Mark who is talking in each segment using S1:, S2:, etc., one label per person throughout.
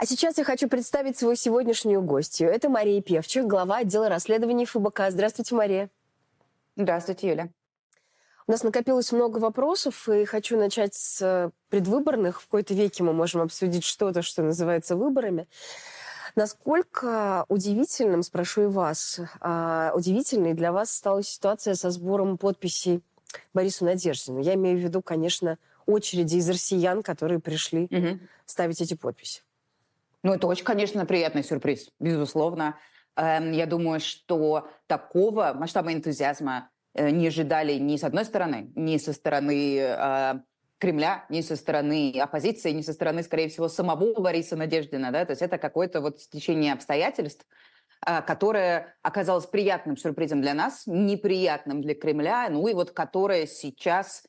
S1: А сейчас я хочу представить свою сегодняшнюю гостью. Это Мария Певчих, глава отдела расследований ФБК. Здравствуйте, Мария.
S2: Здравствуйте, Юля.
S1: У нас накопилось много вопросов, и хочу начать с предвыборных. В какой-то веке мы можем обсудить что-то, что называется выборами. Насколько удивительным, спрошу и вас, а, удивительной для вас стала ситуация со сбором подписей Борису Надеждину? Я имею в виду, конечно, очереди из россиян, которые пришли угу. ставить эти подписи.
S2: Ну, это очень, конечно, приятный сюрприз, безусловно. Эм, я думаю, что такого масштаба энтузиазма э, не ожидали ни с одной стороны, ни со стороны э, Кремля, ни со стороны оппозиции, ни со стороны, скорее всего, самого Бориса Надеждина. Да? То есть это какое-то вот стечение обстоятельств, э, которое оказалось приятным сюрпризом для нас, неприятным для Кремля, ну и вот которое сейчас,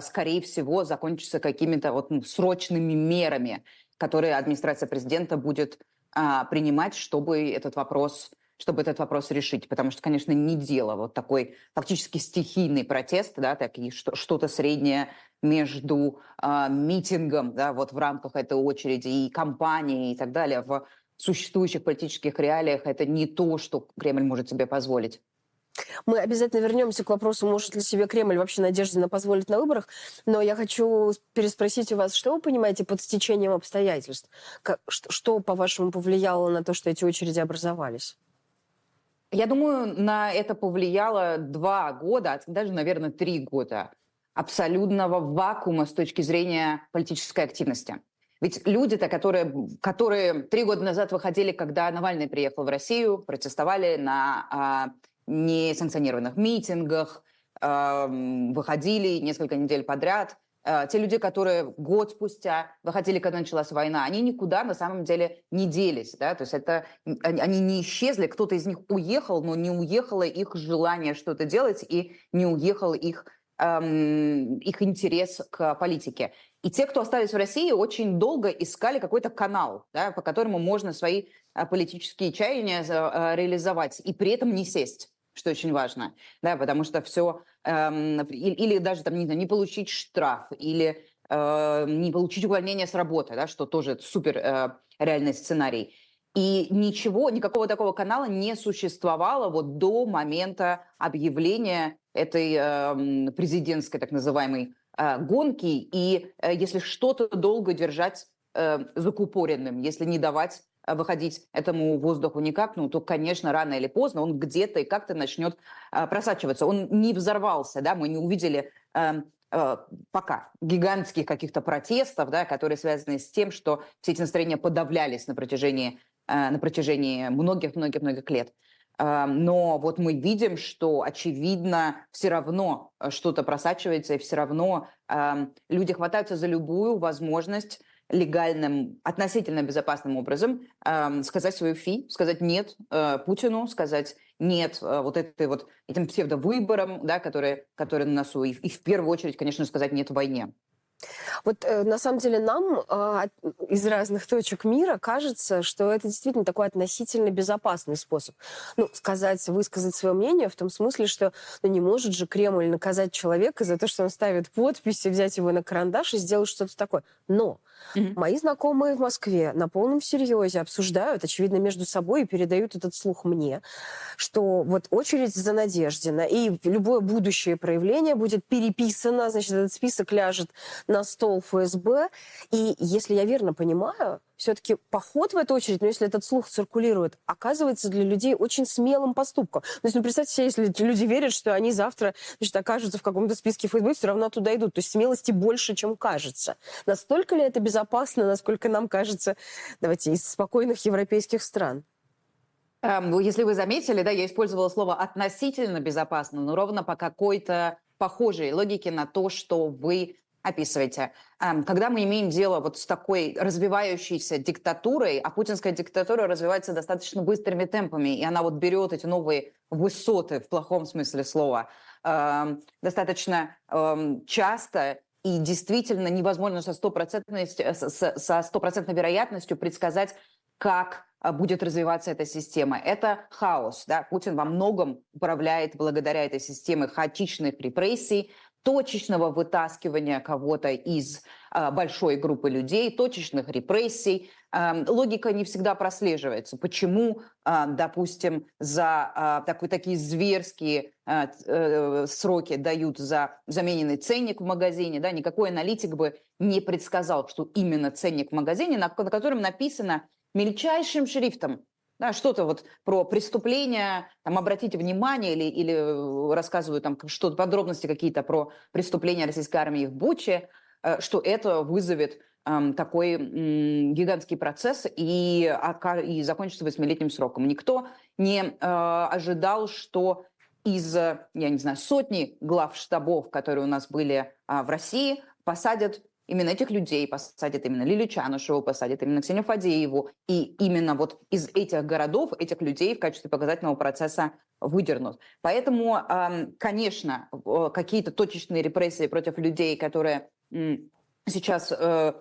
S2: скорее всего, закончится какими-то вот ну, срочными мерами которые администрация президента будет а, принимать, чтобы этот вопрос чтобы этот вопрос решить, потому что, конечно, не дело вот такой фактически стихийный протест, да, так и что-то среднее между э, митингом, да, вот в рамках этой очереди и кампанией и так далее в существующих политических реалиях это не то, что Кремль может себе позволить.
S1: Мы обязательно вернемся к вопросу, может ли себе Кремль вообще Надеждина позволить на выборах, но я хочу переспросить у вас, что вы понимаете под стечением обстоятельств? Что, по-вашему, повлияло на то, что эти очереди образовались?
S2: Я думаю, на это повлияло два года, даже, наверное, три года абсолютного вакуума с точки зрения политической активности. Ведь люди-то, которые, которые три года назад выходили, когда Навальный приехал в Россию, протестовали на а, несанкционированных митингах, выходили несколько недель подряд. Э, те люди, которые год спустя выходили, когда началась война, они никуда на самом деле не делись. Да? То есть это, они не исчезли, кто-то из них уехал, но не уехало их желание что-то делать и не уехал их, эм, их интерес к политике. И те, кто остались в России, очень долго искали какой-то канал, да, по которому можно свои э, политические чаяния э, реализовать и при этом не сесть что очень важно, да, потому что все, эм, или, даже там, не, знаю, не получить штраф, или э, не получить увольнение с работы, да, что тоже супер э, реальный сценарий. И ничего, никакого такого канала не существовало вот до момента объявления этой э, президентской так называемой э, гонки. И э, если что-то долго держать э, закупоренным, если не давать выходить этому воздуху никак, ну, то, конечно, рано или поздно он где-то и как-то начнет э, просачиваться. Он не взорвался, да, мы не увидели э, э, пока гигантских каких-то протестов, да, которые связаны с тем, что все эти настроения подавлялись на протяжении, э, на протяжении многих-многих-многих лет. Э, но вот мы видим, что, очевидно, все равно что-то просачивается, и все равно э, люди хватаются за любую возможность легальным, относительно безопасным образом э, сказать свою фи, сказать нет э, Путину, сказать нет э, вот этой вот этим псевдовыборам, да, которые, которые на носу, и, и в первую очередь, конечно, сказать нет войне.
S1: Вот э, на самом деле нам э, из разных точек мира кажется, что это действительно такой относительно безопасный способ. Ну, сказать, высказать свое мнение в том смысле, что ну, не может же Кремль наказать человека за то, что он ставит подписи, взять его на карандаш и сделать что-то такое. Но mm-hmm. мои знакомые в Москве на полном серьезе обсуждают, очевидно, между собой и передают этот слух мне, что вот очередь за Надеждина и любое будущее проявление будет переписано, значит, этот список ляжет на стол ФСБ. И если я верно понимаю, все-таки поход в эту очередь, но если этот слух циркулирует, оказывается для людей очень смелым поступком. То есть, ну, представьте себе, если люди верят, что они завтра значит, окажутся в каком-то списке ФСБ, все равно туда идут. То есть смелости больше, чем кажется. Настолько ли это безопасно, насколько нам кажется, давайте, из спокойных европейских стран?
S2: Эм, ну, если вы заметили, да, я использовала слово «относительно безопасно», но ровно по какой-то похожей логике на то, что вы описываете. Эм, когда мы имеем дело вот с такой развивающейся диктатурой, а путинская диктатура развивается достаточно быстрыми темпами, и она вот берет эти новые высоты в плохом смысле слова эм, достаточно эм, часто и действительно невозможно со стопроцентной, со стопроцентной вероятностью предсказать, как э, будет развиваться эта система. Это хаос. Да? Путин во многом управляет благодаря этой системе хаотичных репрессий, точечного вытаскивания кого-то из а, большой группы людей, точечных репрессий, логика не всегда прослеживается. Почему, допустим, за такой, такие зверские э, сроки дают за замененный ценник в магазине, да, никакой аналитик бы не предсказал, что именно ценник в магазине, на котором написано мельчайшим шрифтом да, что-то вот про преступления, там, обратите внимание, или, или э, рассказывают там что-то, подробности какие-то про преступления российской армии в Буче, э, что это вызовет э, такой э, гигантский процесс и, и закончится восьмилетним сроком. Никто не э, ожидал, что из, я не знаю, сотни глав штабов, которые у нас были э, в России, посадят именно этих людей посадят, именно Лилию Чанышеву посадят, именно Ксению Фадееву. И именно вот из этих городов этих людей в качестве показательного процесса выдернут. Поэтому, конечно, какие-то точечные репрессии против людей, которые сейчас э,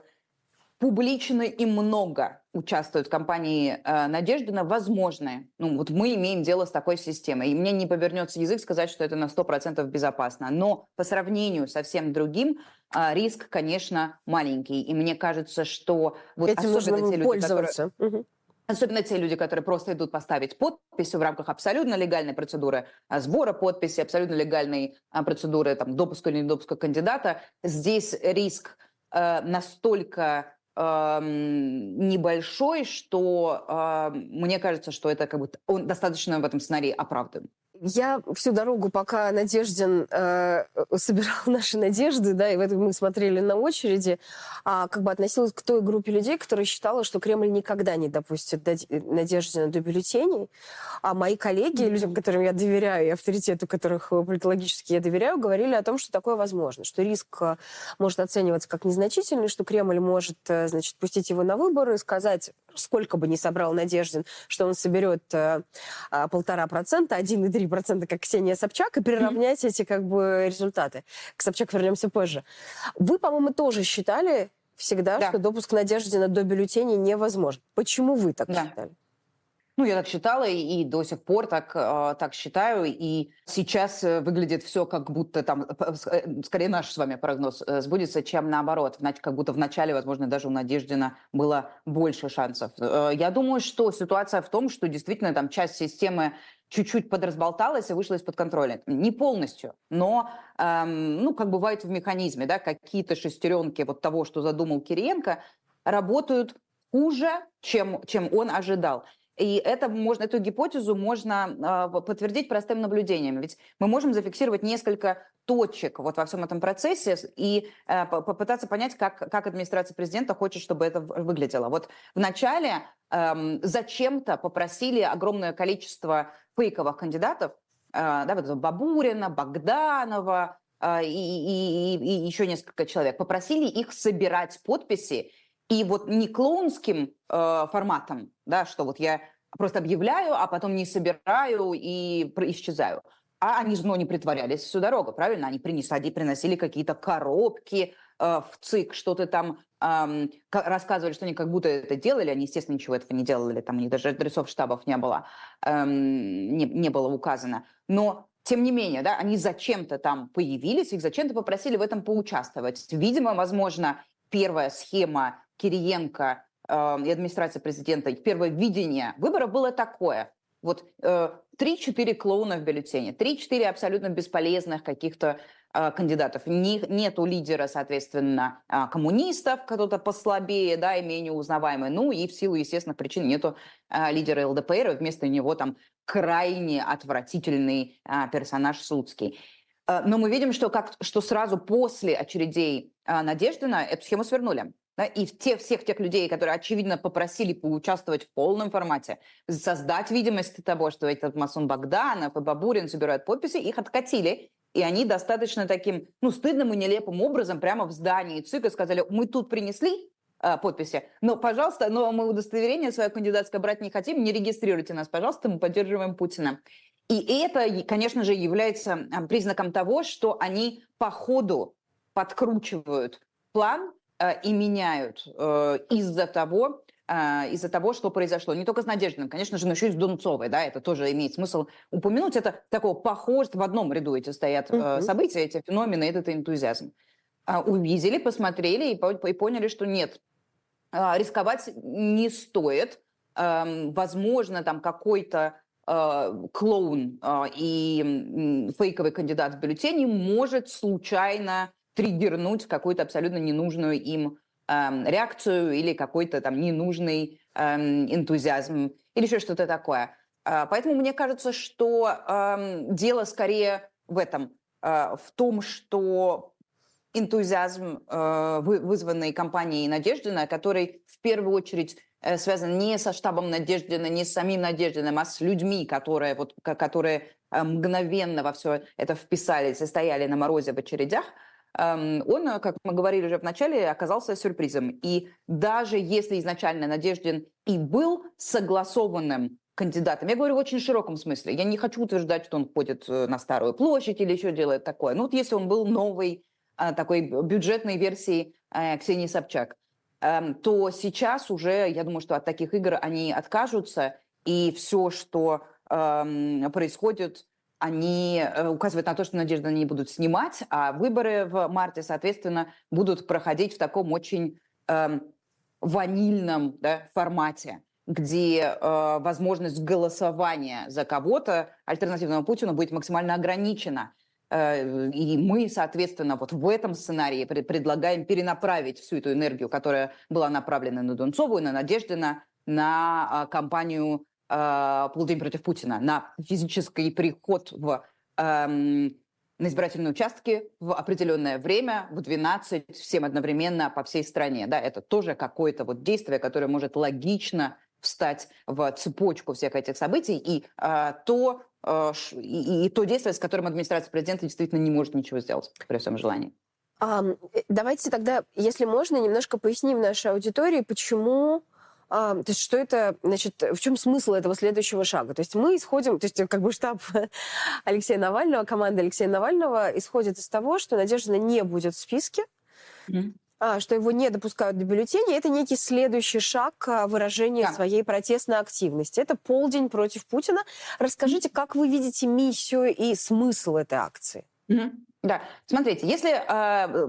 S2: публично и много участвуют в кампании э, Надеждина, возможны. Ну, вот мы имеем дело с такой системой. И мне не повернется язык сказать, что это на 100% безопасно. Но по сравнению со всем другим, э, риск, конечно, маленький. И мне кажется, что
S1: вот Этим особенно те люди, которые... Угу.
S2: Особенно те люди, которые просто идут поставить подпись в рамках абсолютно легальной процедуры а, сбора подписи, абсолютно легальной а, процедуры там, допуска или недопуска кандидата. Здесь риск э, настолько небольшой, что э, мне кажется, что это как бы он достаточно в этом сценарии оправдан.
S1: Я всю дорогу, пока Надеждин э, собирал наши надежды, да, и в этом мы смотрели на очереди, а, как бы относилась к той группе людей, которая считала, что Кремль никогда не допустит Надеждина до бюллетеней. А мои коллеги, людям, которым я доверяю, и авторитету которых э, политологически я доверяю, говорили о том, что такое возможно, что риск э, может оцениваться как незначительный, что Кремль может, э, значит, пустить его на выборы, сказать, сколько бы ни собрал Надеждин, что он соберет полтора процента, один и три 3%, как Ксения Собчак, и приравнять mm-hmm. эти как бы результаты. К Собчак вернемся позже. Вы, по-моему, тоже считали всегда, да. что допуск Надеждина до бюллетеней невозможен. Почему вы так да. считали?
S2: Ну, я так считала и, и до сих пор так, э, так считаю. И сейчас э, выглядит все как будто там, э, скорее наш с вами прогноз э, сбудется, чем наоборот. Значит, как будто в начале, возможно, даже у Надеждина было больше шансов. Э, я думаю, что ситуация в том, что действительно там часть системы чуть-чуть подразболталась и вышла из-под контроля. Не полностью, но, эм, ну, как бывает в механизме, да, какие-то шестеренки вот того, что задумал Кириенко, работают хуже, чем, чем он ожидал. И это можно, эту гипотезу можно э, подтвердить простым наблюдением. Ведь мы можем зафиксировать несколько точек вот во всем этом процессе и э, попытаться понять, как, как администрация президента хочет, чтобы это выглядело. Вот вначале э, зачем-то попросили огромное количество фейковых кандидатов, э, да, вот Бабурина, Богданова э, и, и, и, еще несколько человек, попросили их собирать подписи и вот не клоунским э, форматом, да, что вот я просто объявляю, а потом не собираю и исчезаю. А они же ну, не притворялись всю дорогу, правильно? Они принесли, приносили какие-то коробки в ЦИК, что-то там э, рассказывали, что они как будто это делали. Они, естественно, ничего этого не делали. Там у них даже адресов штабов не было, э, не, не было указано. Но тем не менее, да, они зачем-то там появились, их зачем-то попросили в этом поучаствовать. Видимо, возможно, первая схема Кириенко э, и администрация президента, первое видение выборов было такое. Вот э, 3-4 клоуна в бюллетене, 3-4 абсолютно бесполезных каких-то э, кандидатов. Не, нету лидера, соответственно, э, коммунистов, кто-то послабее, да, и менее узнаваемый. Ну и в силу естественных причин нету э, лидера ЛДПР, и вместо него там крайне отвратительный персонаж Слуцкий. Но мы видим, что, как, что сразу после очередей Надеждина эту схему свернули. Да, и те, всех тех людей, которые, очевидно, попросили поучаствовать в полном формате, создать видимость того, что этот Масон Богданов и Бабурин собирают подписи, их откатили. И они достаточно таким, ну, стыдным и нелепым образом прямо в здании ЦИКа сказали, мы тут принесли э, подписи, но, пожалуйста, но мы удостоверение свое кандидатское брать не хотим, не регистрируйте нас, пожалуйста, мы поддерживаем Путина. И это, конечно же, является признаком того, что они по ходу подкручивают план, Э, и меняют э, из-за того, э, из-за того, что произошло. Не только с Надеждиным, конечно же, но еще и с Дунцовой, да, это тоже имеет смысл упомянуть. Это такого похоже, в одном ряду эти стоят uh-huh. события, эти феномены, этот энтузиазм. А, увидели, посмотрели и, и поняли, что нет, рисковать не стоит. Эм, возможно, там какой-то клоун и фейковый кандидат в бюллетени может случайно триггернуть какую-то абсолютно ненужную им реакцию или какой-то там ненужный эм, энтузиазм или еще что-то такое. Э, поэтому мне кажется, что э, дело скорее в этом, э, в том, что энтузиазм, э, вызванный компанией Надеждина, который в первую очередь связан не со штабом Надеждина, не с самим Надеждиным, а с людьми, которые, вот, которые мгновенно во все это вписались и стояли на морозе в очередях – Эм, он, э, как мы говорили уже в начале, оказался сюрпризом. И даже если изначально Надеждин и был согласованным кандидатом, я говорю в очень широком смысле, я не хочу утверждать, что он ходит э, на Старую площадь или еще делает такое. Ну вот если он был новой э, такой бюджетной версией Ксении Собчак, эм, то сейчас уже, я думаю, что от таких игр они откажутся, и все, что эм, происходит они э, указывают на то, что Надежда они будут снимать, а выборы в марте, соответственно, будут проходить в таком очень э, ванильном да, формате где э, возможность голосования за кого-то альтернативного Путину будет максимально ограничена. Э, и мы, соответственно, вот в этом сценарии пред, предлагаем перенаправить всю эту энергию, которая была направлена на Дунцову и на Надеждина, на э, кампанию полдень против Путина, на физический приход в, э, на избирательные участки в определенное время, в 12, всем одновременно по всей стране. Да, это тоже какое-то вот действие, которое может логично встать в цепочку всех этих событий, и э, то, э, и, и то действие, с которым администрация президента действительно не может ничего сделать при всем желании.
S1: А, давайте тогда, если можно, немножко поясним нашей аудитории, почему а, то есть что это, значит, в чем смысл этого следующего шага? То есть мы исходим, то есть как бы штаб Алексея Навального, команда Алексея Навального исходит из того, что Надежда не будет в списке, а, что его не допускают до бюллетеня. Это некий следующий шаг выражения да. своей протестной активности. Это полдень против Путина. Расскажите, как вы видите миссию и смысл этой акции?
S2: Mm-hmm. Да, смотрите, если э,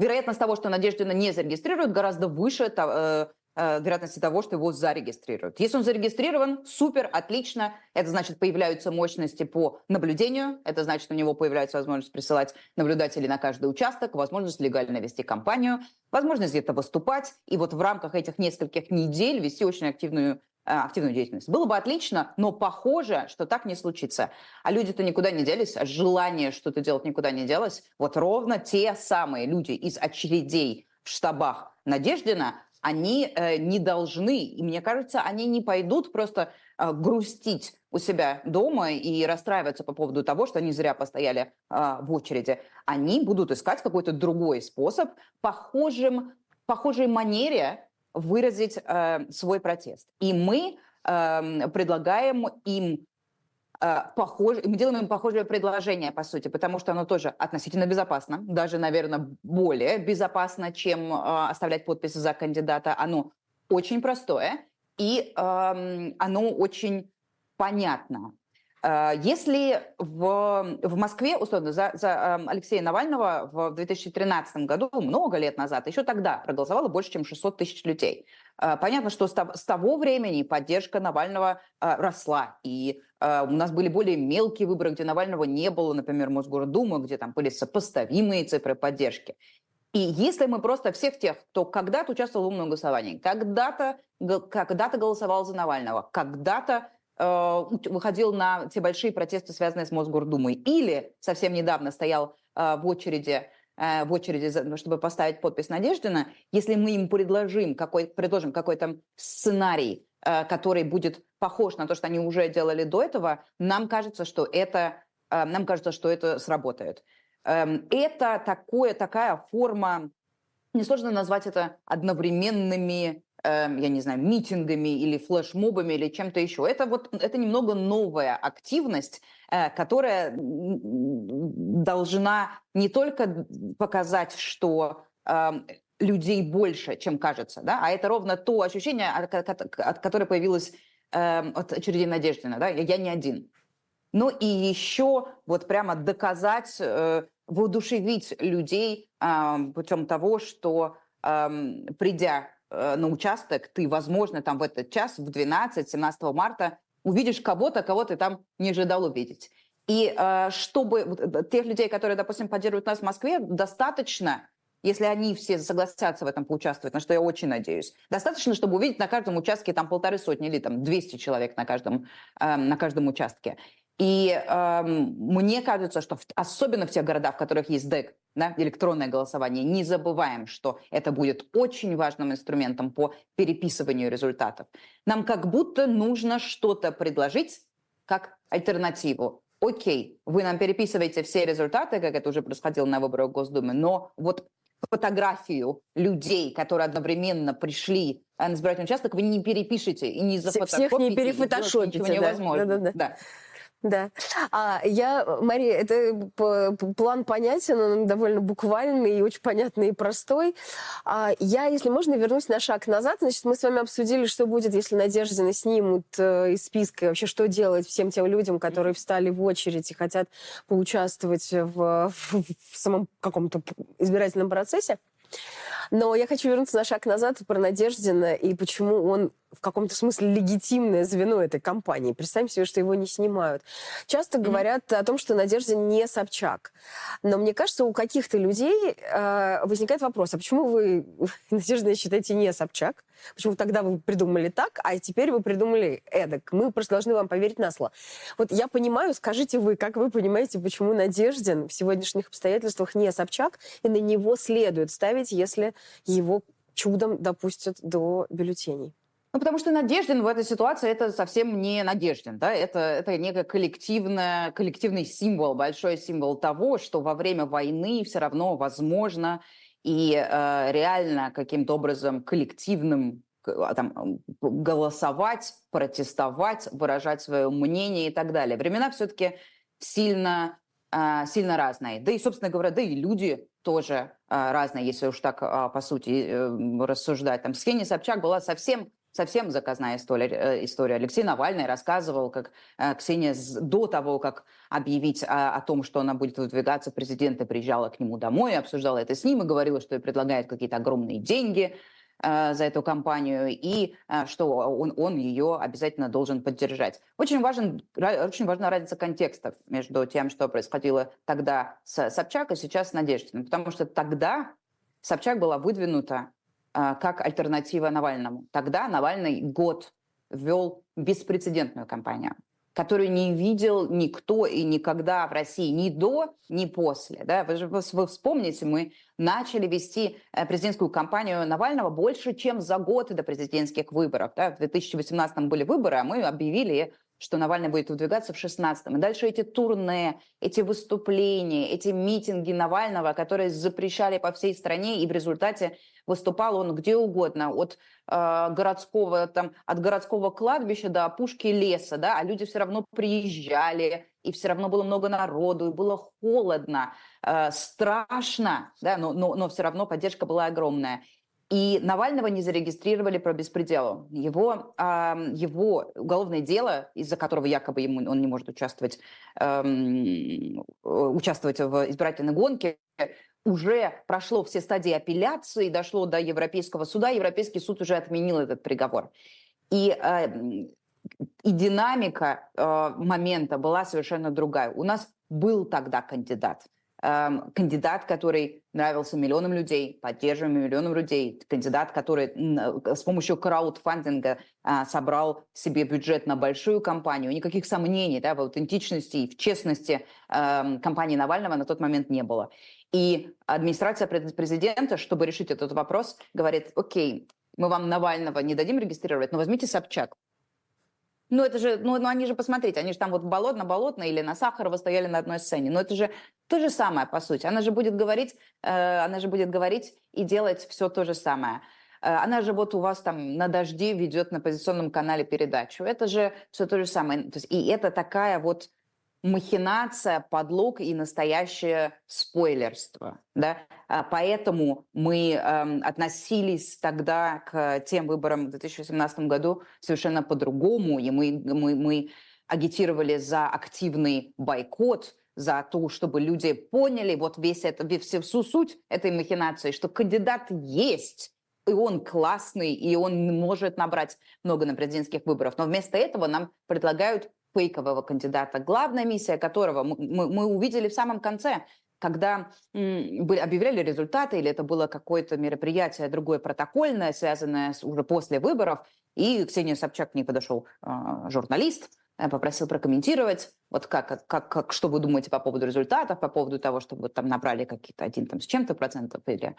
S2: вероятность того, что Надеждина не зарегистрируют, гораздо выше Э, вероятности того, что его зарегистрируют. Если он зарегистрирован, супер, отлично. Это значит, появляются мощности по наблюдению. Это значит, у него появляется возможность присылать наблюдателей на каждый участок, возможность легально вести кампанию, возможность где-то выступать. И вот в рамках этих нескольких недель вести очень активную э, активную деятельность. Было бы отлично, но похоже, что так не случится. А люди-то никуда не делись, а желание что-то делать никуда не делось. Вот ровно те самые люди из очередей в штабах Надеждина, они э, не должны, и мне кажется, они не пойдут просто э, грустить у себя дома и расстраиваться по поводу того, что они зря постояли э, в очереди. Они будут искать какой-то другой способ, похожим, похожей манере выразить э, свой протест. И мы э, предлагаем им Э, похож, мы делаем им похожее предложение, по сути, потому что оно тоже относительно безопасно, даже, наверное, более безопасно, чем э, оставлять подпись за кандидата. Оно очень простое, и э, оно очень понятно. Э, если в, в Москве, условно, за, за эм, Алексея Навального в 2013 году, много лет назад, еще тогда проголосовало больше, чем 600 тысяч людей. Э, понятно, что с того времени поддержка Навального э, росла, и у нас были более мелкие выборы, где Навального не было, например, Мосгордумы, где там были сопоставимые цифры поддержки. И если мы просто всех тех, кто когда-то участвовал в умном голосовании, когда-то когда голосовал за Навального, когда-то выходил на те большие протесты, связанные с Мосгордумой, или совсем недавно стоял э, в очереди э, в очереди, чтобы поставить подпись Надеждина, если мы им предложим, какой, предложим какой-то сценарий, который будет похож на то, что они уже делали до этого, нам кажется, что это, нам кажется, что это сработает. Эм, это такое, такая форма, несложно назвать это одновременными я не знаю, митингами или флешмобами или чем-то еще. Это вот это немного новая активность, э, которая должна не только показать, что эм, людей больше, чем кажется, да, а это ровно то ощущение, от, от, от которое появилось э, от очереди Надеждина, да, я, не один. Ну и еще вот прямо доказать, э, воодушевить людей путем того, что придя на участок, ты, возможно, там в этот час, в 12-17 марта, увидишь кого-то, кого ты там не ожидал увидеть. И э, чтобы вот, тех людей, которые, допустим, поддерживают нас в Москве, достаточно, если они все согласятся в этом поучаствовать, на что я очень надеюсь, достаточно, чтобы увидеть на каждом участке там полторы сотни или там 200 человек на каждом, э, на каждом участке. И э, мне кажется, что в, особенно в тех городах, в которых есть ДЭК, да, электронное голосование, не забываем, что это будет очень важным инструментом по переписыванию результатов. Нам как будто нужно что-то предложить как альтернативу. Окей, вы нам переписываете все результаты, как это уже происходило на выборах в Госдумы, но вот фотографию людей, которые одновременно пришли на избирательный участок, вы не перепишете и не зафотокопите.
S1: Всех не перефотошопите.
S2: Ничего невозможно. Да, да, да. да.
S1: Да. А я, Мария, это план понятен, он довольно буквальный и очень понятный и простой. А я, если можно, вернусь на шаг назад. Значит, мы с вами обсудили, что будет, если Надеждины снимут э, из списка, и вообще что делать всем тем людям, которые встали в очередь и хотят поучаствовать в, в, в самом каком-то избирательном процессе. Но я хочу вернуться на шаг назад про Надеждина и почему он в каком-то смысле легитимное звено этой компании. Представим себе, что его не снимают. Часто mm-hmm. говорят о том, что Надежда не Собчак. Но мне кажется, у каких-то людей э, возникает вопрос, а почему вы Надежда считаете не Собчак? Почему тогда вы придумали так, а теперь вы придумали эдак? Мы просто должны вам поверить на слово. Вот я понимаю, скажите вы, как вы понимаете, почему Надеждин в сегодняшних обстоятельствах не Собчак, и на него следует ставить, если его чудом допустят до бюллетеней?
S2: Ну, потому что Надеждин в этой ситуации это совсем не Надеждин, да, это, это некий коллективное, коллективный символ, большой символ того, что во время войны все равно возможно и э, реально каким-то образом коллективным а, там, голосовать, протестовать, выражать свое мнение и так далее. Времена все-таки сильно, э, сильно разные. Да и, собственно говоря, да и люди тоже э, разные, если уж так э, по сути э, рассуждать. Там Ксения Собчак была совсем совсем заказная история. Э, история. Алексей Навальный рассказывал, как э, Ксения до того, как объявить о, о том, что она будет выдвигаться президента, приезжала к нему домой, обсуждала это с ним и говорила, что ей предлагают какие-то огромные деньги за эту кампанию и э, что он, он ее обязательно должен поддержать. Очень, важен, очень важна разница контекстов между тем, что происходило тогда с Собчак и сейчас с Надеждиным, потому что тогда Собчак была выдвинута а, как альтернатива Навальному. Тогда Навальный год ввел беспрецедентную кампанию, которую не видел никто и никогда в России ни до, ни после. Да? Вы, вы вспомните, мы начали вести э, президентскую кампанию Навального больше, чем за год до президентских выборов. Да? В 2018 были выборы, а мы объявили что Навальный будет выдвигаться в 16-м. И дальше эти турне, эти выступления, эти митинги Навального, которые запрещали по всей стране, и в результате выступал он где угодно, от э, городского, там, от городского кладбища до опушки леса, да, а люди все равно приезжали, и все равно было много народу, и было холодно, э, страшно, да, но, но, но все равно поддержка была огромная. И Навального не зарегистрировали про беспредел. Его, э, его уголовное дело, из-за которого якобы ему, он не может участвовать, э, участвовать в избирательной гонке, уже прошло все стадии апелляции, дошло до Европейского суда, Европейский суд уже отменил этот приговор. И, э, и динамика э, момента была совершенно другая. У нас был тогда кандидат – Эм, кандидат, который нравился миллионам людей, поддерживаемый миллионам людей, кандидат, который э, с помощью краудфандинга а, собрал себе бюджет на большую кампанию. Никаких сомнений да, в аутентичности и в честности э, кампании Навального на тот момент не было. И администрация президента, чтобы решить этот вопрос, говорит, окей, мы вам Навального не дадим регистрировать, но возьмите Собчак. Ну, это же, ну, ну, они же, посмотрите, они же там вот болотно-болотно или на Сахарова стояли на одной сцене. Но это же то же самое, по сути. Она же будет говорить, э, она же будет говорить и делать все то же самое. Э, она же вот у вас там на дожде ведет на позиционном канале передачу. Это же все то же самое. То есть, и это такая вот махинация, подлог и настоящее спойлерство. Да? А поэтому мы э, относились тогда к тем выборам в 2018 году совершенно по-другому, и мы, мы, мы агитировали за активный бойкот, за то, чтобы люди поняли вот весь это, всю суть этой махинации, что кандидат есть, и он классный, и он может набрать много на президентских выборах. Но вместо этого нам предлагают фейкового кандидата, главная миссия которого мы, мы, увидели в самом конце, когда м, объявляли результаты, или это было какое-то мероприятие другое протокольное, связанное с, уже после выборов, и Ксения Собчак к ней подошел э, журналист, попросил прокомментировать, вот как, как, как, что вы думаете по поводу результатов, по поводу того, что вы там набрали какие-то один там с чем-то процентов, или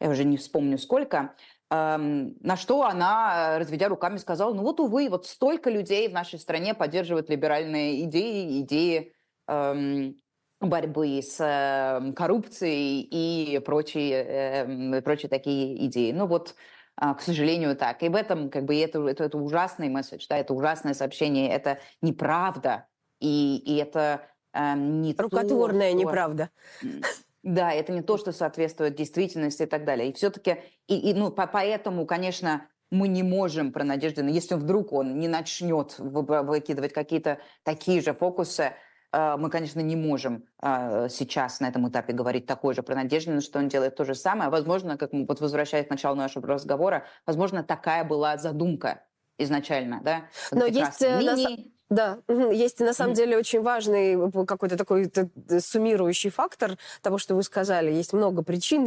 S2: я уже не вспомню сколько, на что она, разведя руками, сказала, ну вот, увы, вот столько людей в нашей стране поддерживают либеральные идеи, идеи эм, борьбы с э, коррупцией и прочие, э, прочие такие идеи. Ну вот, э, к сожалению, так. И в этом, как бы, это, это, это ужасный месседж, да, это ужасное сообщение, это неправда, и, и это э, не
S1: Рукотворная
S2: то,
S1: что... неправда.
S2: Да, это не то, что соответствует действительности и так далее. И все-таки, и, и, ну, по, поэтому, конечно, мы не можем про Надеждина, если вдруг он не начнет выкидывать какие-то такие же фокусы, э, мы, конечно, не можем э, сейчас на этом этапе говорить такое же про Надеждина, что он делает то же самое. Возможно, как мы вот возвращаясь к началу нашего разговора, возможно, такая была задумка изначально, да?
S1: Но есть э, линии, да, есть на самом деле очень важный э, какой-то такой суммирующий фактор того, что вы сказали. Есть много причин,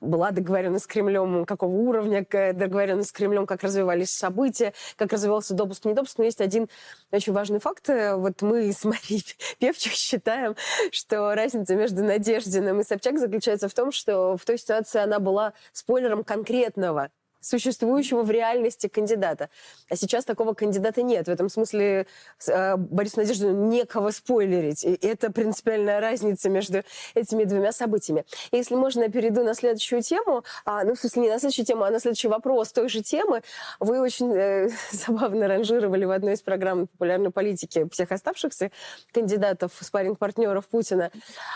S1: была договоренность с Кремлем, какого уровня договоренность с Кремлем, как развивались события, как развивался допуск, недопуск. Но есть один очень важный факт. Вот мы с Марией Певчих считаем, что разница между Надеждиным и Собчак заключается в том, что в той ситуации она была спойлером конкретного существующего в реальности кандидата. А сейчас такого кандидата нет. В этом смысле э, Борису Надеждину некого спойлерить. И это принципиальная разница между этими двумя событиями. И если можно, я перейду на следующую тему. А, ну, в смысле, не на следующую тему, а на следующий вопрос той же темы. Вы очень э, забавно ранжировали в одной из программ популярной политики всех оставшихся кандидатов, спарринг-партнеров Путина.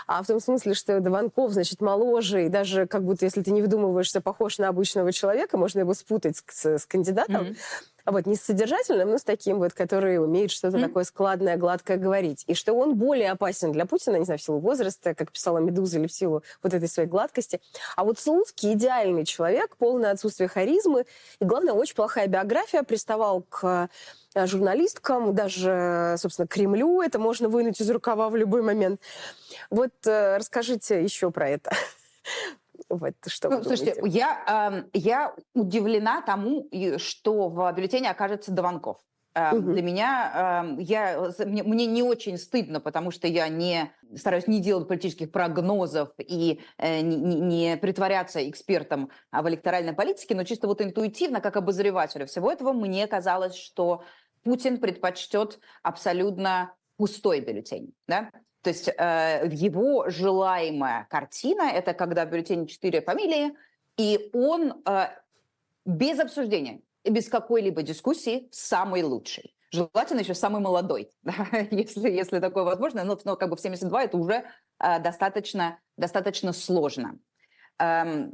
S1: А в том смысле, что Дованков, значит, моложе, и даже как будто, если ты не вдумываешься, похож на обычного человека, можно можно его спутать с, с кандидатом. Mm-hmm. Вот, не с содержательным, но с таким вот, который умеет что-то mm-hmm. такое складное, гладкое говорить. И что он более опасен для Путина, не знаю, в силу возраста, как писала Медуза, или в силу вот этой своей гладкости. А вот Слуцкий идеальный человек, полное отсутствие харизмы. И, главное, очень плохая биография. Приставал к э, журналисткам, даже, собственно, Кремлю. Это можно вынуть из рукава в любой момент. Вот э, расскажите еще про это.
S2: Вот, что ну, слушайте, я, э, я удивлена тому, что в бюллетене окажется Дованков. Э, угу. Для меня, э, я, мне, мне не очень стыдно, потому что я не стараюсь не делать политических прогнозов и э, не, не притворяться экспертом в электоральной политике, но чисто вот интуитивно, как обозревателю всего этого, мне казалось, что Путин предпочтет абсолютно пустой бюллетень. Да? То есть э, его желаемая картина – это когда в бюллетене четыре фамилии, и он э, без обсуждения, без какой-либо дискуссии самый лучший. Желательно еще самый молодой, да, если, если такое возможно. Но, но как бы в 72 это уже э, достаточно, достаточно сложно. Эм,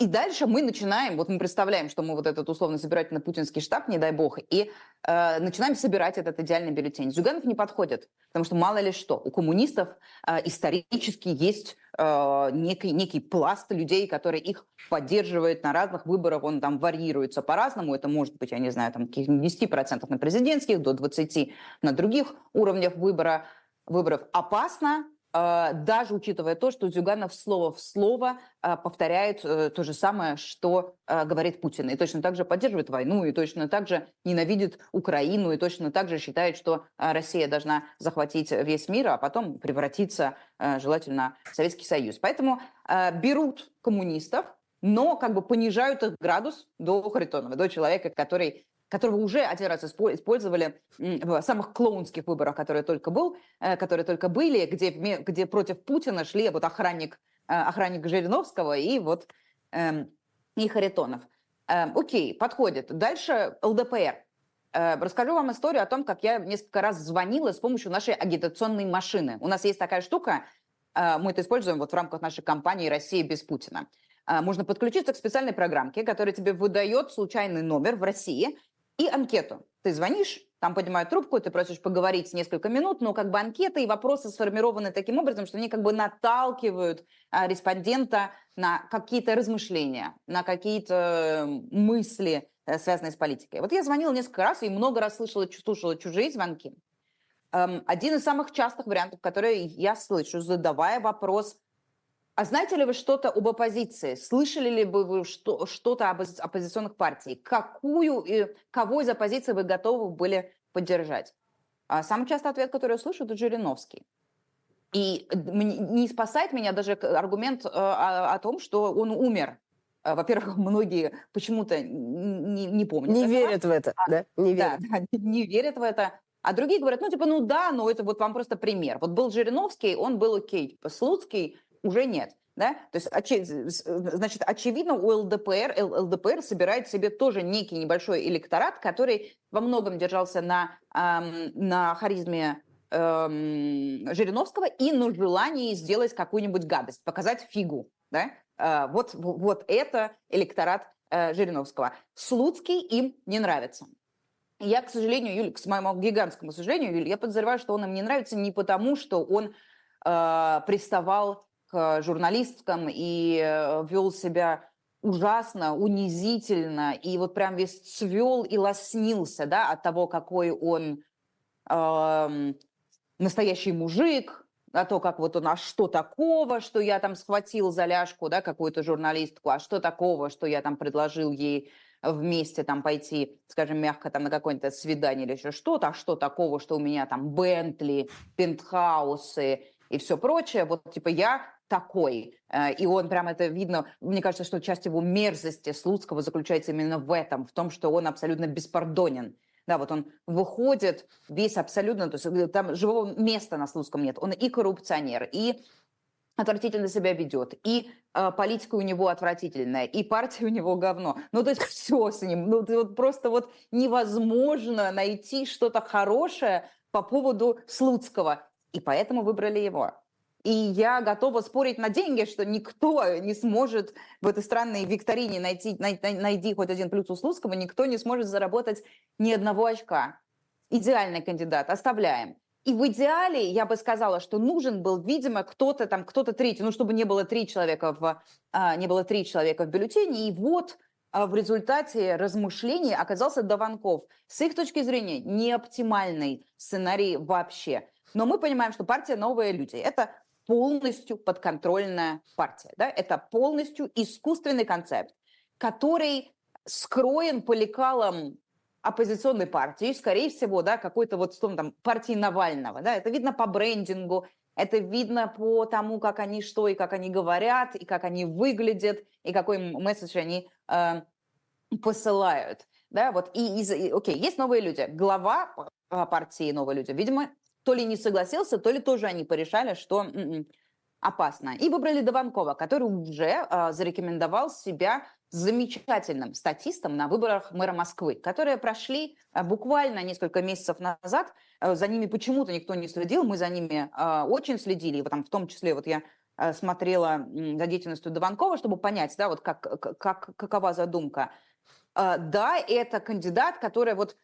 S2: и дальше мы начинаем, вот мы представляем, что мы вот этот условно собирательно путинский штаб, не дай бог, и э, начинаем собирать этот идеальный бюллетень. Зюганов не подходит, потому что мало ли что, у коммунистов э, исторически есть э, некий, некий пласт людей, которые их поддерживают на разных выборах, он там варьируется по-разному, это может быть, я не знаю, там 10% на президентских, до 20% на других уровнях выбора, выборов. Опасно, даже учитывая то, что Зюганов слово в слово а, повторяет э, то же самое, что а, говорит Путин. И точно так же поддерживает войну, и точно так же ненавидит Украину, и точно так же считает, что Россия должна захватить весь мир, а потом превратиться желательно в Советский Союз. Поэтому берут коммунистов, но как бы понижают их градус до Харитонова, до человека, который которого уже один раз использовали в самых клоунских выборах, которые только был, э, которые только были, где, где против Путина шли вот охранник, э, охранник Жириновского и вот эм, и Харитонов. Эм, окей, подходит. Дальше ЛДПР. Э, расскажу вам историю о том, как я несколько раз звонила с помощью нашей агитационной машины. У нас есть такая штука, мы это используем вот в рамках нашей кампании «Россия без Путина». Можно подключиться к специальной программке, которая тебе выдает случайный номер в России, и анкету. Ты звонишь, там поднимают трубку, ты просишь поговорить несколько минут, но как бы анкеты и вопросы сформированы таким образом, что они как бы наталкивают а, респондента на какие-то размышления, на какие-то мысли, э, связанные с политикой. Вот я звонила несколько раз и много раз слышала, слушала чужие звонки. Эм, один из самых частых вариантов, которые я слышу, задавая вопрос а знаете ли вы что-то об оппозиции? Слышали ли бы вы что, что-то об оппозиционных партиях? Какую, и кого из оппозиции вы готовы были поддержать? А самый частый ответ, который я слышу, это Жириновский. И не спасает меня даже аргумент э, о, о том, что он умер. Э, во-первых, многие почему-то не, не помнят.
S1: Не этого. верят в это, а, да?
S2: Не верят. Да, да, не верят в это. А другие говорят, ну, типа, ну да, но это вот вам просто пример. Вот был Жириновский, он был окей. Типа, Слуцкий уже нет. Да? То есть, очи, значит, очевидно, у ЛДПР, ЛДПР собирает себе тоже некий небольшой электорат, который во многом держался на, эм, на харизме эм, Жириновского и на желании сделать какую-нибудь гадость, показать фигу. Да? Э, вот, вот это электорат э, Жириновского. Слуцкий им не нравится. Я, к сожалению, Юль, к моему гигантскому сожалению, Юль, я подозреваю, что он им не нравится не потому, что он э, приставал к журналисткам и э, вел себя ужасно, унизительно, и вот прям весь цвел и лоснился, да, от того, какой он э, настоящий мужик, а то, как вот он, а что такого, что я там схватил за ляжку, да, какую-то журналистку, а что такого, что я там предложил ей вместе там пойти, скажем, мягко там на какое-то свидание или еще что-то, а что такого, что у меня там Бентли, пентхаусы и все прочее. Вот типа я такой. Э, и он прям это видно. Мне кажется, что часть его мерзости Слуцкого заключается именно в этом, в том, что он абсолютно беспардонен. Да, вот он выходит весь абсолютно, то есть э, там живого места на Слуцком нет. Он и коррупционер, и отвратительно себя ведет, и э, политика у него отвратительная, и партия у него говно. Ну, то есть все с ним. Ну, вот просто вот невозможно найти что-то хорошее по поводу Слуцкого. И поэтому выбрали его. И я готова спорить на деньги, что никто не сможет в этой странной викторине найти, найти, найди хоть один плюс у Слуцкого, никто не сможет заработать ни одного очка. Идеальный кандидат, оставляем. И в идеале я бы сказала, что нужен был, видимо, кто-то там, кто-то третий, ну, чтобы не было три человека в, а, не было три человека в бюллетене. И вот а, в результате размышлений оказался Даванков. С их точки зрения, не оптимальный сценарий вообще. Но мы понимаем, что партия «Новые люди» – это полностью подконтрольная партия. Да? Это полностью искусственный концепт, который скроен по лекалам оппозиционной партии, скорее всего, да, какой-то вот там партии Навального. Да? Это видно по брендингу, это видно по тому, как они что и как они говорят, и как они выглядят, и какой месседж они э, посылают. Да, вот и, и, окей, есть новые люди. Глава э, партии «Новые люди», видимо, то ли не согласился, то ли тоже они порешали, что м-м, опасно. И выбрали Дованкова, который уже э, зарекомендовал себя замечательным статистом на выборах мэра Москвы, которые прошли э, буквально несколько месяцев назад. Э, за ними почему-то никто не следил, мы за ними очень следили, вот там в том числе вот я смотрела за деятельностью Дованкова, чтобы понять, да, вот как, как, какова задумка. Да, это кандидат, который вот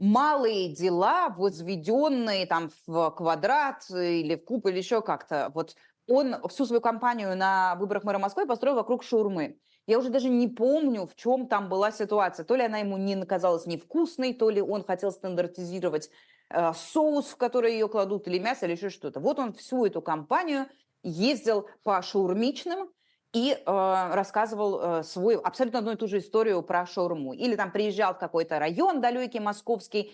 S2: малые дела, возведенные там в квадрат или в куб или еще как-то. Вот он всю свою кампанию на выборах мэра Москвы построил вокруг шаурмы. Я уже даже не помню, в чем там была ситуация. То ли она ему не казалась невкусной, то ли он хотел стандартизировать э, соус, в который ее кладут, или мясо, или еще что-то. Вот он всю эту кампанию ездил по шаурмичным, и э, рассказывал э, свою абсолютно одну и ту же историю про шаурму. Или там приезжал в какой-то район далекий, московский,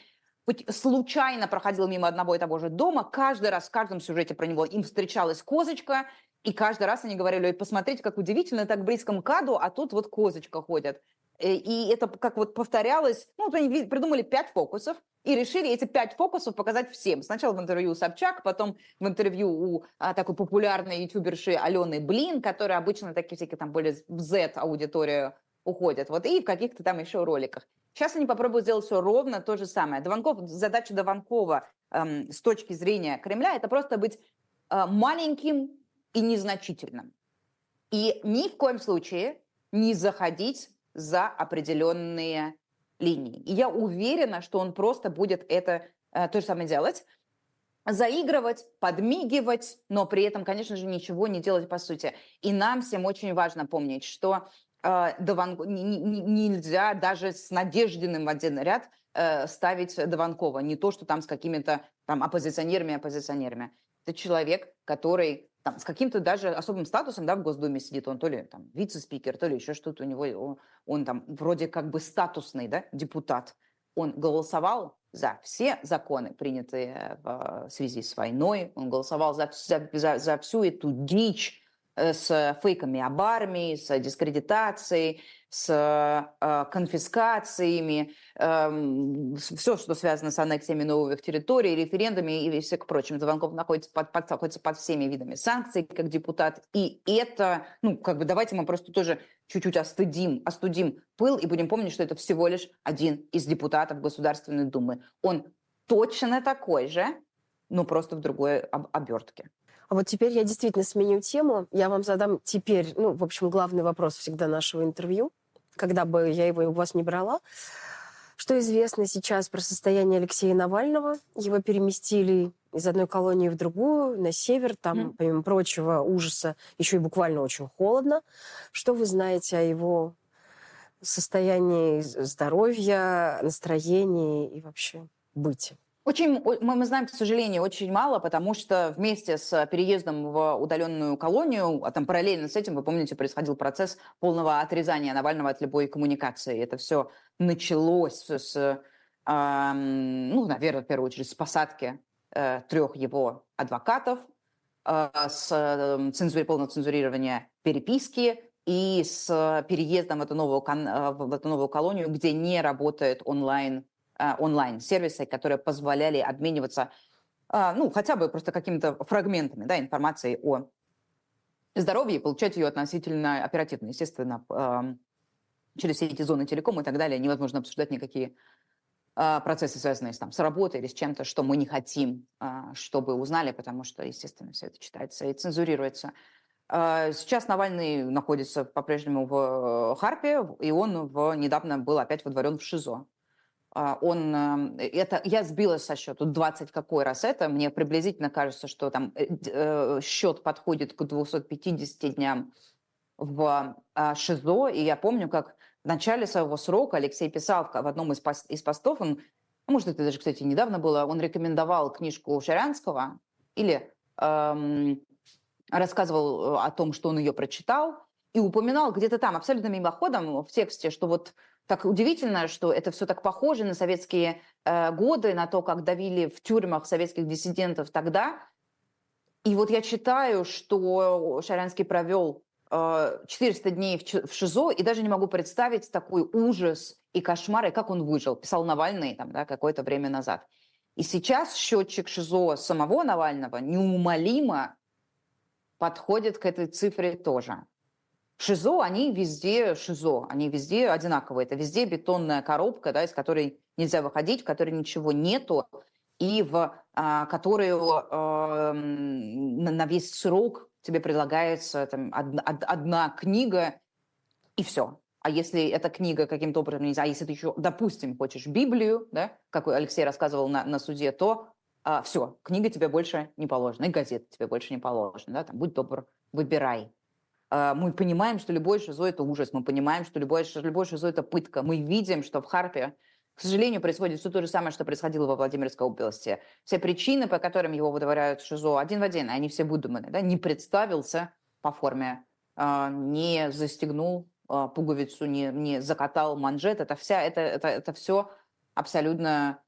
S2: случайно проходил мимо одного и того же дома, каждый раз в каждом сюжете про него им встречалась козочка, и каждый раз они говорили, посмотрите, как удивительно, так в близком каду, а тут вот козочка ходит. Э, и это как вот повторялось, ну, они придумали пять фокусов, и решили эти пять фокусов показать всем. Сначала в интервью у Собчак, потом в интервью у а, такой популярной ютуберши Алены Блин, которая обычно такие всякие там более в Z-аудиторию уходят. Вот, и в каких-то там еще роликах. Сейчас они попробуют сделать все ровно то же самое. Дованков, задача Дованкова эм, с точки зрения Кремля – это просто быть э, маленьким и незначительным. И ни в коем случае не заходить за определенные линии. И я уверена, что он просто будет это э, то же самое делать, заигрывать, подмигивать, но при этом, конечно же, ничего не делать по сути. И нам всем очень важно помнить, что э, Дован... нельзя даже с Надеждиным в один ряд э, ставить Дованкова. Не то, что там с какими-то там оппозиционерами оппозиционерами. Это человек, который там, с каким-то даже особым статусом да, в Госдуме сидит, он то ли там вице-спикер, то ли еще что-то у него, он, он там вроде как бы статусный да, депутат. Он голосовал за все законы, принятые в связи с войной, он голосовал за, за, за, за всю эту дичь, Э, с фейками об армии, с дискредитацией, с э, конфискациями, э, все, что связано с аннексиями новых территорий, референдами и все к прочим. Звонков находится под, под, находится под всеми видами санкций как депутат. И это, ну, как бы давайте мы просто тоже чуть-чуть остудим, остудим пыл и будем помнить, что это всего лишь один из депутатов Государственной Думы. Он точно такой же, но просто в другой об обертке.
S1: А вот теперь я действительно сменю тему. Я вам задам теперь, ну, в общем, главный вопрос всегда нашего интервью, когда бы я его у вас не брала. Что известно сейчас про состояние Алексея Навального? Его переместили из одной колонии в другую, на север. Там, mm. помимо прочего ужаса, еще и буквально очень холодно. Что вы знаете о его состоянии здоровья, настроении и вообще быте?
S2: Очень, мы, знаем, к сожалению, очень мало, потому что вместе с переездом в удаленную колонию, а там параллельно с этим, вы помните, происходил процесс полного отрезания Навального от любой коммуникации. Это все началось с, ну, наверное, в первую очередь, с посадки э, трех его адвокатов, э, с э, полного цензурирования переписки и с переездом в эту новую, э, в эту новую колонию, где не работает онлайн онлайн-сервисы, которые позволяли обмениваться, э, ну, хотя бы просто какими-то фрагментами да, информации о здоровье и получать ее относительно оперативно. Естественно, через все эти зоны телеком и так далее невозможно обсуждать никакие э, процессы, связанные с, там, с работой или с чем-то, что мы не хотим, чтобы узнали, потому что, естественно, все это читается и цензурируется. Сейчас Навальный находится по-прежнему в Харпе, и он в, недавно был опять водворен в ШИЗО. А, он, эм, это, я сбилась со счету 20 какой раз это, мне приблизительно кажется, что там э, э, счет подходит к 250 дням в а, ШИЗО, и я помню, как в начале своего срока Алексей писал в одном из, пост, из постов, он, а может, это даже, кстати, недавно было, он рекомендовал книжку Шарянского или эм, рассказывал э, о том, что он ее прочитал, и упоминал где-то там абсолютно мимоходом в тексте, что вот так удивительно, что это все так похоже на советские э, годы, на то, как давили в тюрьмах советских диссидентов тогда. И вот я читаю, что Шарянский провел э, 400 дней в, в ШИЗО, и даже не могу представить такой ужас и кошмар, и как он выжил. Писал Навальный там, да, какое-то время назад. И сейчас счетчик ШИЗО самого Навального неумолимо подходит к этой цифре тоже. ШИЗО, они везде ШИЗО, они везде одинаковые. Это везде бетонная коробка, да, из которой нельзя выходить, в которой ничего нету, и в а, которую а, на, весь срок тебе предлагается там, од, од, одна книга, и все. А если эта книга каким-то образом, не знаю, а если ты еще, допустим, хочешь Библию, да, как Алексей рассказывал на, на суде, то а, все, книга тебе больше не положена, и газета тебе больше не положена, да, там, будь добр, выбирай. А, мы понимаем, что любой шизо – это ужас, мы понимаем, что любой, любой шизо – это пытка. Мы видим, что в Харпе, к сожалению, происходит все то же самое, что происходило во Владимирской области. Все причины, по которым его выдворяют в ШИЗО, один в один, они все выдуманы. Да? Не представился по форме, а, не застегнул а, пуговицу, не, не закатал манжет. Это, вся, это, это, это все абсолютно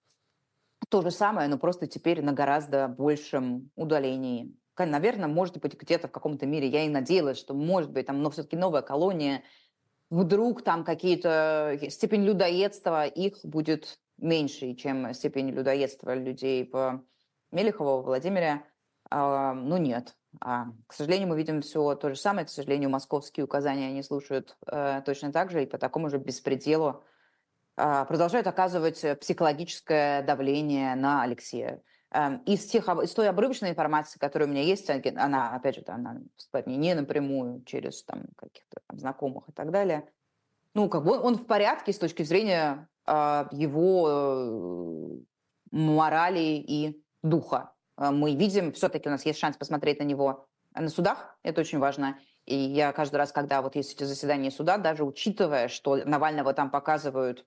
S2: то же самое, но просто теперь на гораздо большем удалении наверное, может быть, где-то в каком-то мире, я и надеялась, что, может быть, там, но все-таки новая колония, вдруг там какие-то э, степень людоедства их будет меньше, чем степень людоедства людей в Мелехово, Владимире. А, ну, нет. А, к сожалению, мы видим все то же самое. К сожалению, московские указания они слушают э, точно так же и по такому же беспределу э, продолжают оказывать психологическое давление на Алексея. Эм, из, тех, из той обрывочной информации, которая у меня есть, она, опять же, она поступает не напрямую, через там, каких-то там, знакомых и так далее, ну, как бы он, он в порядке с точки зрения его морали и духа. Мы видим, все-таки у нас есть шанс посмотреть на него на судах, это очень важно. И я каждый раз, когда вот есть эти заседания суда, даже учитывая, что Навального там показывают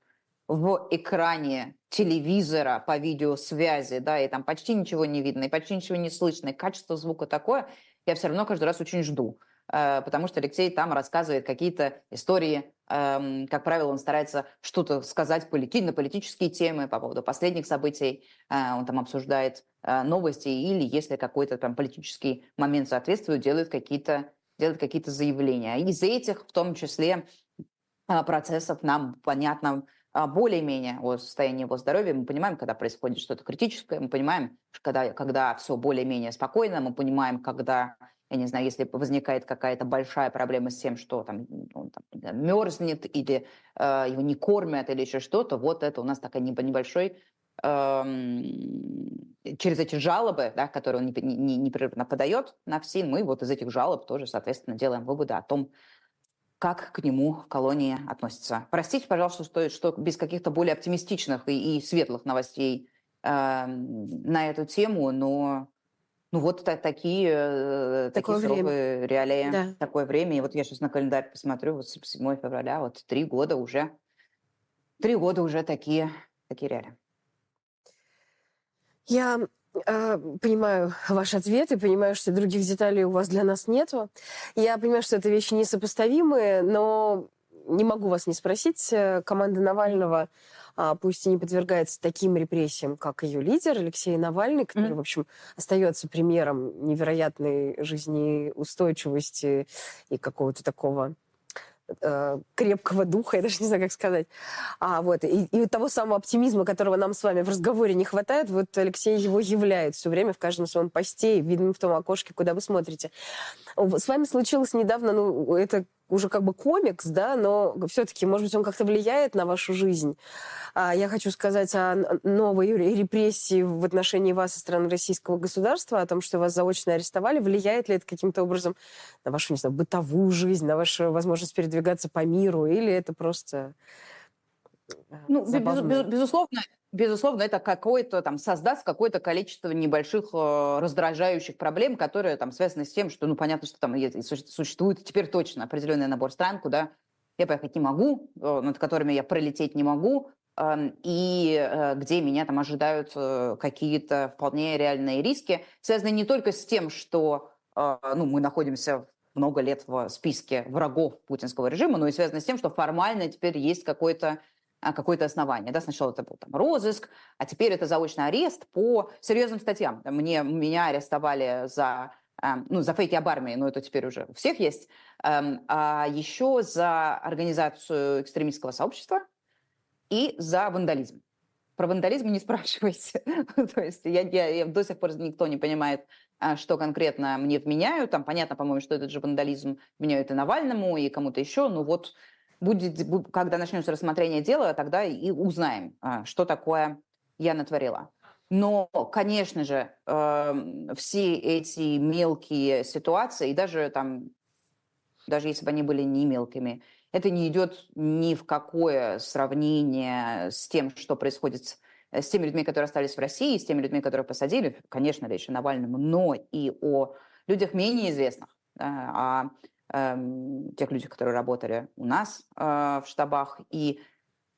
S2: в экране телевизора по видеосвязи, да, и там почти ничего не видно, и почти ничего не слышно, и качество звука такое, я все равно каждый раз очень жду. Э, потому что Алексей там рассказывает какие-то истории, эм, как правило, он старается что-то сказать на политические темы по поводу последних событий, э, он там обсуждает э, новости, или если какой-то там политический момент соответствует, делает какие-то делает какие-то заявления. Из этих, в том числе, процессов нам понятно более-менее о состоянии его здоровья. Мы понимаем, когда происходит что-то критическое, мы понимаем, когда, когда все более-менее спокойно, мы понимаем, когда я не знаю, если возникает какая-то большая проблема с тем, что там, он там, мерзнет или э, его не кормят или еще что-то, вот это у нас такая небольшой через эти жалобы, да, которые он непрерывно подает на ФСИН, мы вот из этих жалоб тоже, соответственно, делаем выводы о том, как к нему в колонии относятся. Простите, пожалуйста, что, что без каких-то более оптимистичных и, и светлых новостей э, на эту тему, но ну вот так, такие, э, такие суровые реалии, да. такое время. И вот я сейчас на календарь посмотрю, вот 7 февраля, вот три года уже, три года уже такие, такие реалии.
S1: Я понимаю ваш ответ и понимаю, что других деталей у вас для нас нету. Я понимаю, что это вещи несопоставимые, но не могу вас не спросить. Э, команда Навального а, пусть и не подвергается таким репрессиям, как ее лидер Алексей Навальный, который, mm-hmm. в общем, остается примером невероятной жизнеустойчивости и какого-то такого э, крепкого духа, я даже не знаю, как сказать. А, вот, и, и того самого оптимизма, которого нам с вами в разговоре не хватает, вот Алексей его являет все время в каждом своем посте, видно в том окошке, куда вы смотрите. С вами случилось недавно, ну, это уже как бы комикс, да, но все-таки, может быть, он как-то влияет на вашу жизнь. А, я хочу сказать о новой репрессии в отношении вас со стороны российского государства, о том, что вас заочно арестовали. Влияет ли это каким-то образом на вашу, не знаю, бытовую жизнь, на вашу возможность передвигаться по миру, или это просто
S2: ну, без, без, безусловно, безусловно, это какое-то там создаст какое-то количество небольших э, раздражающих проблем, которые там связаны с тем, что, ну, понятно, что там существует теперь точно определенный набор стран, куда я поехать не могу, э, над которыми я пролететь не могу, э, и э, где меня там ожидают э, какие-то вполне реальные риски, связанные не только с тем, что ну, мы находимся много лет в списке врагов путинского режима, но и связано с тем, что формально теперь есть какой-то какое-то основание. Да? Сначала это был там, розыск, а теперь это заочный арест по серьезным статьям. Мне, меня арестовали за эм, ну, за фейки об армии, но это теперь уже у всех есть, эм, а еще за организацию экстремистского сообщества и за вандализм. Про вандализм не спрашивайте. То есть я, я, я до сих пор никто не понимает, а, что конкретно мне вменяют. Там понятно, по-моему, что этот же вандализм вменяют и Навальному, и кому-то еще. Ну вот будет, когда начнется рассмотрение дела, тогда и узнаем, а, что такое я натворила. Но, конечно же, эм, все эти мелкие ситуации, и даже там, даже если бы они были не мелкими, это не идет ни в какое сравнение с тем, что происходит с, теми людьми, которые остались в России, с теми людьми, которых посадили, конечно, речь о Навальном, но и о людях менее известных, о Эм, тех людей, которые работали у нас э, в штабах. И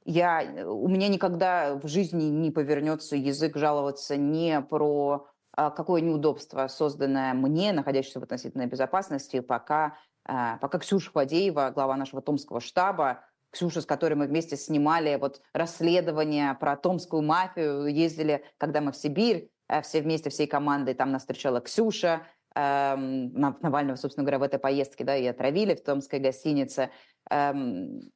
S2: я, у меня никогда в жизни не повернется язык жаловаться не про э, какое неудобство, созданное мне, находящееся в относительной безопасности, пока, э, пока Ксюша Фадеева, глава нашего томского штаба, Ксюша, с которой мы вместе снимали вот расследование про томскую мафию, ездили, когда мы в Сибирь, все вместе, всей командой, там нас встречала Ксюша, эм, Навального, собственно говоря, в этой поездке, да, и отравили в томской гостинице. Эм,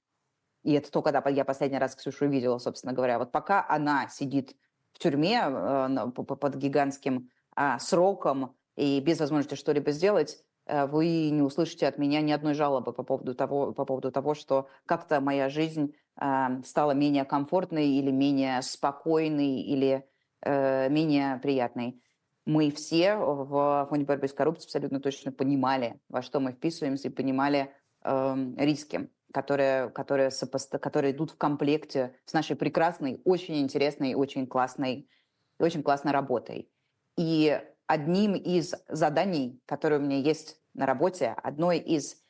S2: и это то, когда я последний раз Ксюшу увидела, собственно говоря. Вот пока она сидит в тюрьме э, под гигантским э, сроком и без возможности что-либо сделать, э, вы не услышите от меня ни одной жалобы по поводу того, по поводу того что как-то моя жизнь э, стала менее комфортной или менее спокойной или э, менее приятной мы все в фонде борьбы с коррупцией абсолютно точно понимали, во что мы вписываемся и понимали э, риски, которые, которые, сопоста... которые идут в комплекте с нашей прекрасной, очень интересной, очень классной, очень классной работой. И одним из заданий, которые у меня есть на работе, одной из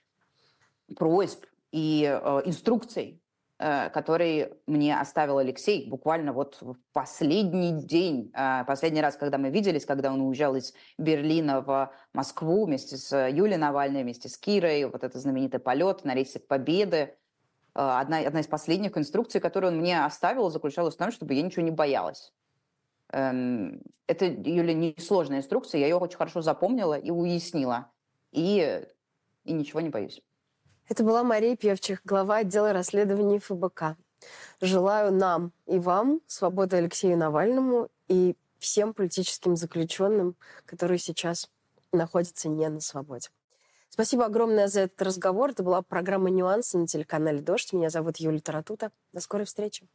S2: просьб и э, инструкций, который мне оставил Алексей буквально вот в последний день, э, последний раз, когда мы виделись, когда он уезжал из Берлина в Москву вместе с Юлией Навальной, вместе с Кирой, вот этот знаменитый полет на рейсе Победы. Э, одна, одна из последних инструкций, которую он мне оставил, заключалась в том, чтобы я ничего не боялась. Эм, это, Юля, несложная инструкция, я ее очень хорошо запомнила и уяснила. И, и ничего не боюсь.
S1: Это была Мария Певчих, глава отдела расследований ФБК. Желаю нам и вам свободы Алексею Навальному и всем политическим заключенным, которые сейчас находятся не на свободе. Спасибо огромное за этот разговор. Это была программа «Нюансы» на телеканале «Дождь». Меня зовут Юлия Таратута. До скорой встречи.